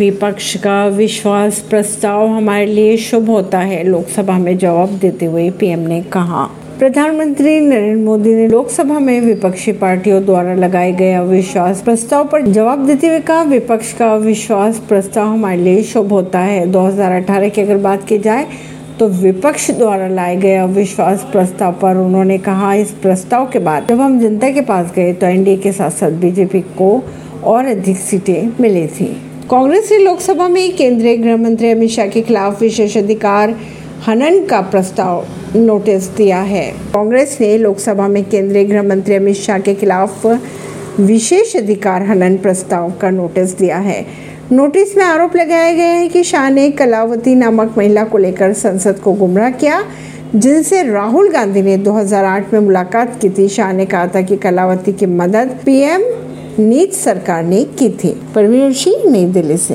विपक्ष का विश्वास प्रस्ताव हमारे लिए शुभ होता है, लोकसभा में जवाब देते हुए पीएम ने कहा। प्रधानमंत्री नरेंद्र मोदी ने लोकसभा में विपक्षी पार्टियों द्वारा लगाए गए अविश्वास प्रस्ताव पर जवाब देते हुए कहा, विपक्ष का अविश्वास प्रस्ताव हमारे लिए शुभ होता है। 2018 की अगर बात की जाए तो विपक्ष द्वारा लाए गए अविश्वास प्रस्ताव पर उन्होंने कहा, इस प्रस्ताव के बाद जब हम जनता के पास गए तो एनडीए के साथ साथ बीजेपी को और अधिक सीटें मिली थी। कांग्रेस ने लोकसभा में केंद्रीय गृह मंत्री अमित शाह के खिलाफ विशेष अधिकार हनन का प्रस्ताव नोटिस दिया है। कांग्रेस ने लोकसभा में केंद्रीय गृह मंत्री अमित शाह के खिलाफ विशेष अधिकार हनन प्रस्ताव का नोटिस दिया है। नोटिस में आरोप लगाया गया है कि शाह ने कलावती नामक महिला को लेकर संसद को गुमराह किया, जिनसे राहुल गांधी ने 2008 में मुलाकात की थी। शाह ने कहा था कि कलावती की मदद पीएम नीत सरकार ने की थी। परवीन सिंह नई दिल्ली से।